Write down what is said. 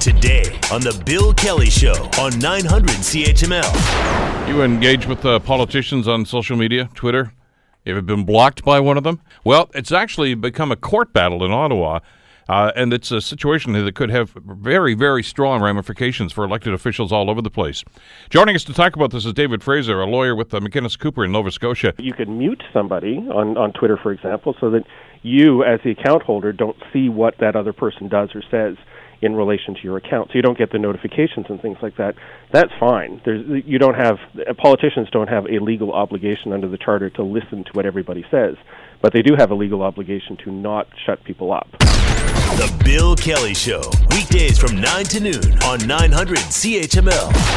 Today on The Bill Kelly Show on 900 CHML. You engage with uh, politicians on social media, Twitter? Have you been blocked by one of them? Well, it's actually become a court battle in Ottawa. Uh, and it's a situation that could have very, very strong ramifications for elected officials all over the place. Joining us to talk about this is David Fraser, a lawyer with uh, McInnes Cooper in Nova Scotia. You can mute somebody on, on Twitter, for example, so that you, as the account holder, don't see what that other person does or says in relation to your account. So you don't get the notifications and things like that. That's fine. There's you don't have politicians don't have a legal obligation under the charter to listen to what everybody says, but they do have a legal obligation to not shut people up. The Bill Kelly Show, weekdays from 9 to noon on 900 CHML.